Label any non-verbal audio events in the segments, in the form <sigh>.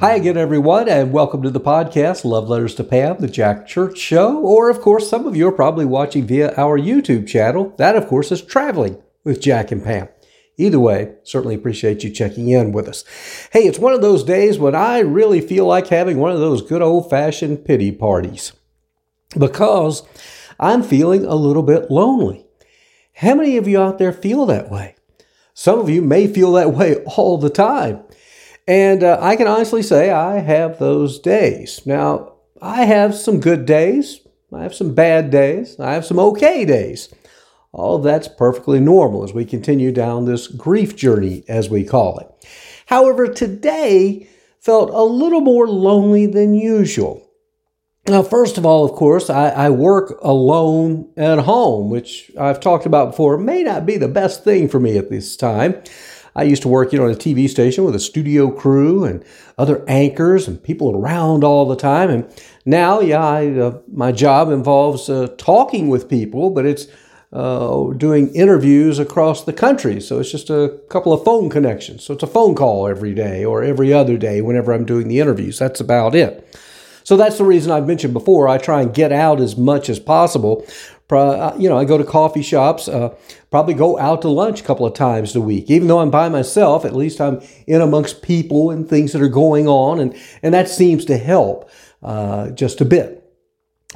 Hi again, everyone, and welcome to the podcast, Love Letters to Pam, the Jack Church Show. Or, of course, some of you are probably watching via our YouTube channel. That, of course, is Traveling with Jack and Pam. Either way, certainly appreciate you checking in with us. Hey, it's one of those days when I really feel like having one of those good old fashioned pity parties because I'm feeling a little bit lonely. How many of you out there feel that way? Some of you may feel that way all the time. And uh, I can honestly say I have those days. Now, I have some good days, I have some bad days, I have some okay days. All of that's perfectly normal as we continue down this grief journey, as we call it. However, today felt a little more lonely than usual. Now, first of all, of course, I, I, work alone at home, which I've talked about before, may not be the best thing for me at this time. I used to work, you know, on a TV station with a studio crew and other anchors and people around all the time. And now, yeah, I, uh, my job involves uh, talking with people, but it's uh, doing interviews across the country. So it's just a couple of phone connections. So it's a phone call every day or every other day whenever I'm doing the interviews. That's about it. So that's the reason I've mentioned before. I try and get out as much as possible you know, I go to coffee shops, uh, probably go out to lunch a couple of times a week. Even though I'm by myself, at least I'm in amongst people and things that are going on, and, and that seems to help uh, just a bit.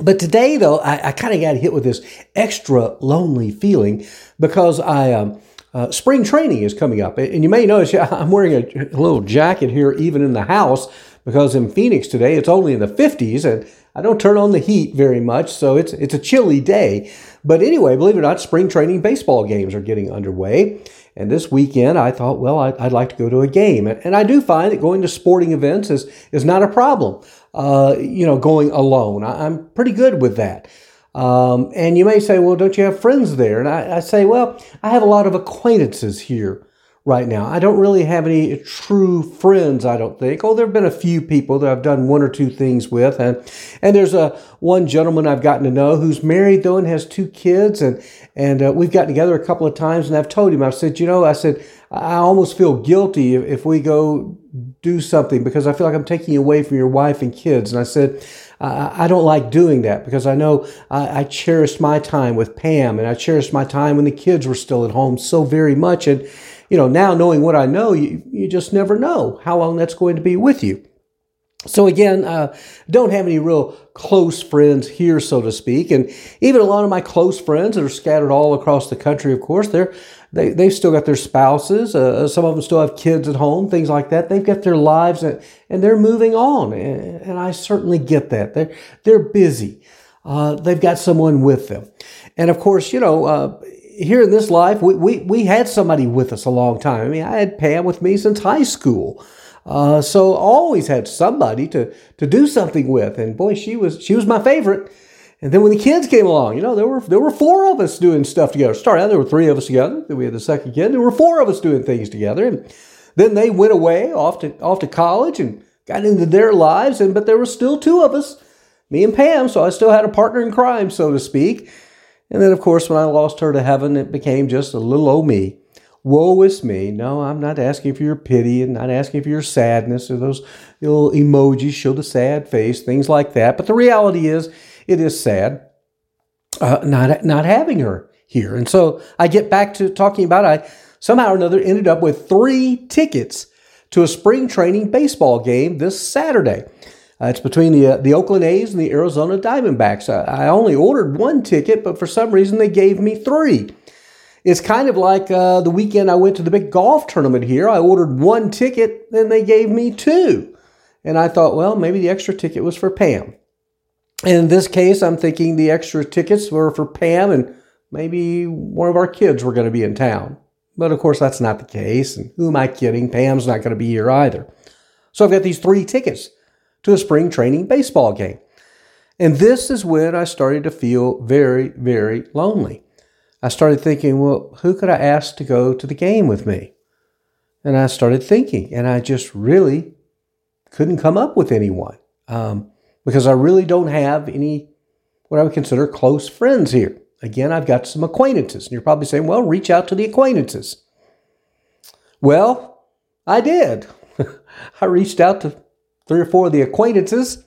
But today, though, I, I kind of got hit with this extra lonely feeling because I. Um, uh, spring training is coming up, and you may notice <laughs> I'm wearing a, a little jacket here, even in the house, because in Phoenix today it's only in the 50s, and I don't turn on the heat very much, so it's it's a chilly day. But anyway, believe it or not, spring training baseball games are getting underway. And this weekend, I thought, well, I'd, I'd like to go to a game. And, and, I do find that going to sporting events is, is not a problem, uh, you know, going alone. I, am pretty good with that. Um, and you may say, well, don't you have friends there? And I, I say, well, I have a lot of acquaintances here right now. I don't really have any true friends, I don't think. Oh, there have been a few people that I've done one or two things with. And, and there's a one gentleman I've gotten to know who's married though and has two kids. And, and uh, we've gotten together a couple of times and I've told him, I've said, you know, I said, I almost feel guilty if, if we go do something because I feel like I'm taking away from your wife and kids. And I said, I, don't like doing that because I know I, I cherished my time with Pam and I cherished my time when the kids were still at home so very much. And, you know, now knowing what I know, you, you just never know how long that's going to be with you. So again, uh, don't have any real close friends here, so to speak, and even a lot of my close friends that are scattered all across the country. Of course, they're they they've still got their spouses. Uh, some of them still have kids at home, things like that. They've got their lives, and, and they're moving on, and, and I certainly get that. They're they're busy. Uh, they've got someone with them, and of course, you know, uh, here in this life, we, we, we had somebody with us a long time. I mean, I had Pam with me since high school. Uh, so always had somebody to, to do something with. And boy, she was, she was my favorite. And then when the kids came along, you know, there were, there were four of us doing stuff together. Started out, there were three of us together. Then we had the second kid. There were four of us doing things together. And then they went away off to, off to college and got into their lives. And, but there were still two of us, me and Pam. So I still had a partner in crime, so to speak. And then, of course, when I lost her to heaven, it became just a little old me. Woe is me. No, I'm not asking for your pity and not asking for your sadness or those little emojis show the sad face, things like that. But the reality is, it is sad uh, not not having her here. And so I get back to talking about I somehow or another ended up with three tickets to a spring training baseball game this Saturday. Uh, it's between the, uh, the Oakland A's and the Arizona Diamondbacks. I, I, only ordered one ticket, but for some reason they gave me three. It's kind of like uh, the weekend I went to the big golf tournament here. I ordered one ticket, then they gave me two. And I thought, well, maybe the extra ticket was for Pam. And in this case, I'm thinking the extra tickets were for Pam and maybe one of our kids were going to be in town. But of course, that's not the case. And who am I kidding? Pam's not going to be here either. So I've got these three tickets to a spring training baseball game. And this is when I started to feel very, very lonely. I started thinking, well, who could I ask to go to the game with me? And I started thinking, and I just really couldn't come up with anyone um, because I really don't have any what I would consider close friends here. Again, I've got some acquaintances, and you're probably saying, well, reach out to the acquaintances. Well, I did. <laughs> I reached out to three or four of the acquaintances,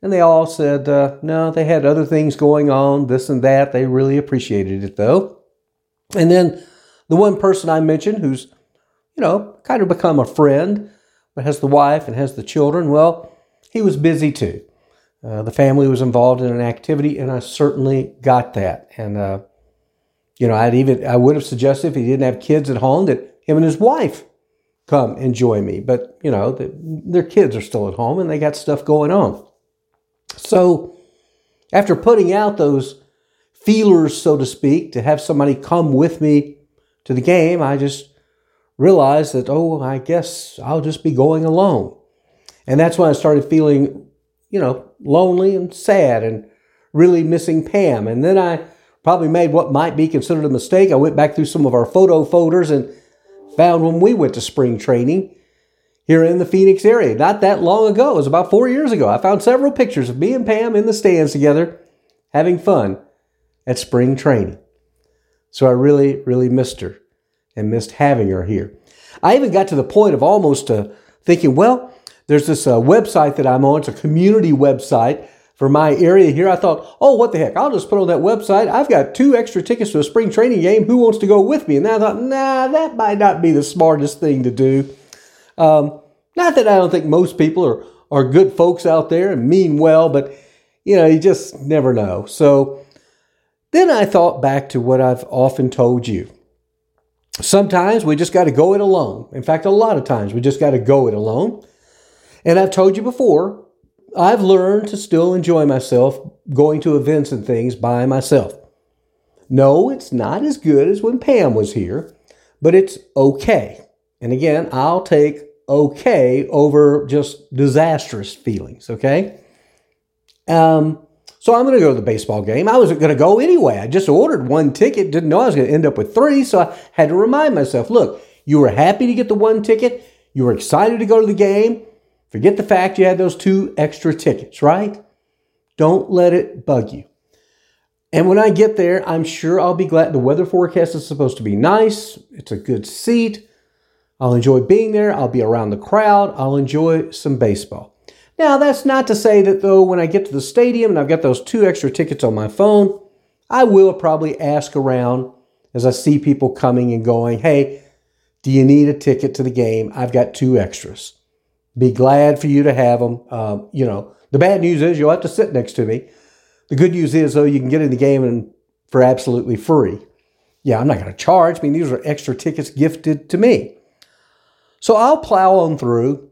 and they all said, uh, no, they had other things going on, this and that. They really appreciated it though. And then the one person I mentioned who's, you know, kind of become a friend, but has the wife and has the children, well, he was busy too. Uh, the family was involved in an activity, and I certainly got that. And uh, you know, I'd even I would have suggested if he didn't have kids at home that him and his wife come enjoy me. But you know, the, their kids are still at home and they got stuff going on. So, after putting out those feelers, so to speak, to have somebody come with me to the game, I just realized that oh, I guess I'll just be going alone. And that's when I started feeling, you know, lonely and sad and really missing Pam. And then I probably made what might be considered a mistake. I went back through some of our photo folders and found when we went to spring training here in the Phoenix area. Not that long ago, it was about four years ago. I found several pictures of me and Pam in the stands together having fun at spring training. So I really, really missed her and missed having her here. I even got to the point of almost uh, thinking, well, there's this uh, website that I'm on. It's a community website for my area here. I thought, oh, what the heck? I'll just put on that website. I've got two extra tickets to a spring training game. Who wants to go with me? And then I thought, nah, that might not be the smartest thing to do. Um, not that I don't think most people are, are good folks out there and mean well, but you know, you just never know. So then I thought back to what I've often told you. Sometimes we just got to go it alone. In fact, a lot of times we just got to go it alone. And I've told you before, I've learned to still enjoy myself going to events and things by myself. No, it's not as good as when Pam was here, but it's okay. And again, I'll take okay over just disastrous feelings, okay? Um, so I'm going to go to the baseball game. I wasn't going to go anyway. I just ordered one ticket, didn't know I was going to end up with three, so I had to remind myself look, you were happy to get the one ticket, you were excited to go to the game. Forget the fact you had those two extra tickets, right? Don't let it bug you. And when I get there, I'm sure I'll be glad. The weather forecast is supposed to be nice. It's a good seat. I'll enjoy being there. I'll be around the crowd. I'll enjoy some baseball. Now, that's not to say that, though, when I get to the stadium and I've got those two extra tickets on my phone, I will probably ask around as I see people coming and going, hey, do you need a ticket to the game? I've got two extras. Be glad for you to have them. Uh, you know, the bad news is you'll have to sit next to me. The good news is, though, you can get in the game and for absolutely free. Yeah, I'm not going to charge. I mean, these are extra tickets gifted to me. So I'll plow on through.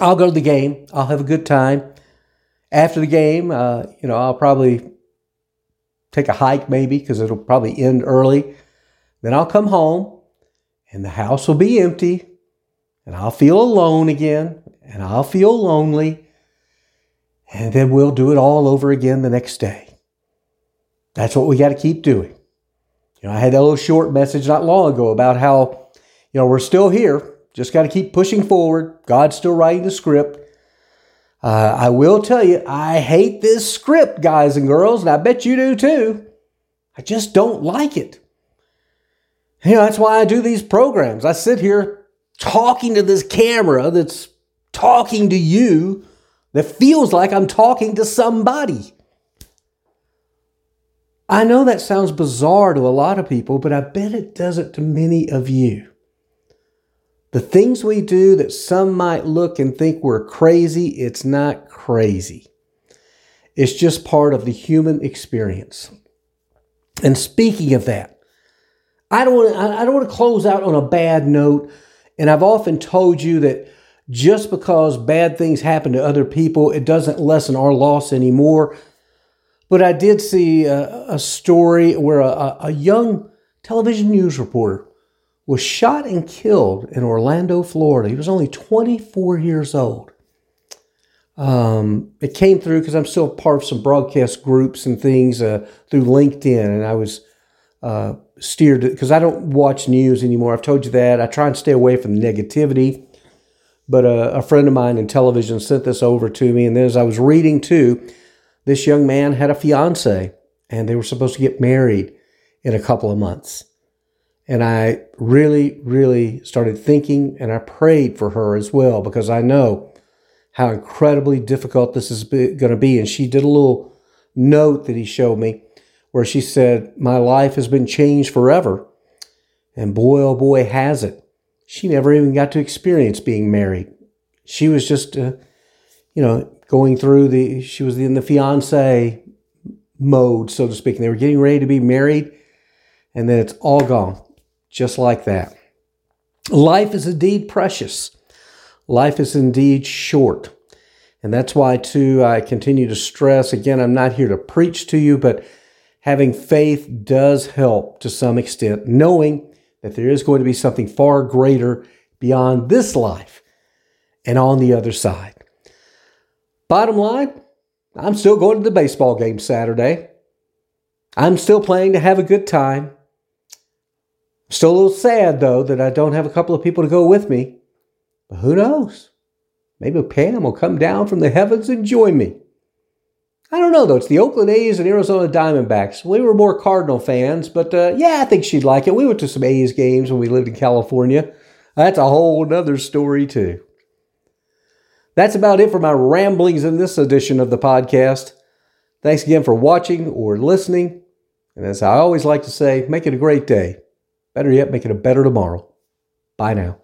I'll go to the game. I'll have a good time. After the game, uh, you know, I'll probably take a hike maybe because it'll probably end early. Then I'll come home and the house will be empty and I'll feel alone again and I'll feel lonely. And then we'll do it all over again the next day. That's what we got to keep doing. You know, I had that little short message not long ago about how, you know, we're still here. Just got to keep pushing forward. God's still writing the script. Uh, I will tell you, I hate this script, guys and girls, and I bet you do too. I just don't like it. You know, that's why I do these programs. I sit here talking to this camera that's talking to you that feels like I'm talking to somebody. I know that sounds bizarre to a lot of people, but I bet it doesn't to many of you. The things we do that some might look and think we're crazy, it's not crazy. It's just part of the human experience. And speaking of that, I don't want to, I don't want to close out on a bad note and I've often told you that just because bad things happen to other people, it doesn't lessen our loss anymore. But I did see a, a story where a, a young television news reporter was shot and killed in Orlando, Florida. He was only 24 years old. Um, it came through because I'm still part of some broadcast groups and things uh, through LinkedIn, and I was uh, steered because I don't watch news anymore. I've told you that. I try and stay away from negativity. But a, a friend of mine in television sent this over to me, and then as I was reading too, this young man had a fiance, and they were supposed to get married in a couple of months. And I really, really started thinking, and I prayed for her as well because I know how incredibly difficult this is going to be. And she did a little note that he showed me where she said, My life has been changed forever. And boy, oh boy, has it. She never even got to experience being married. She was just, uh, you know, going through the, she was in the fiance mode, so to speak. And they were getting ready to be married. And then it's all gone, just like that. Life is indeed precious. Life is indeed short. And that's why, too, I continue to stress again, I'm not here to preach to you, but having faith does help to some extent, knowing that there is going to be something far greater beyond this life and on the other side. Bottom line, I'm still going to the baseball game Saturday. I'm still playing to have a good time. Still a little sad, though, that I don't have a couple of people to go with me. But who knows? Maybe Pam will come down from the heavens and join me. I don't know, though. It's the Oakland A's and Arizona Diamondbacks. We were more Cardinal fans, but uh, yeah, I think she'd like it. We went to some A's games when we lived in California. That's a whole other story, too. That's about it for my ramblings in this edition of the podcast. Thanks again for watching or listening. And as I always like to say, make it a great day. Better yet, make it a better tomorrow. Bye now.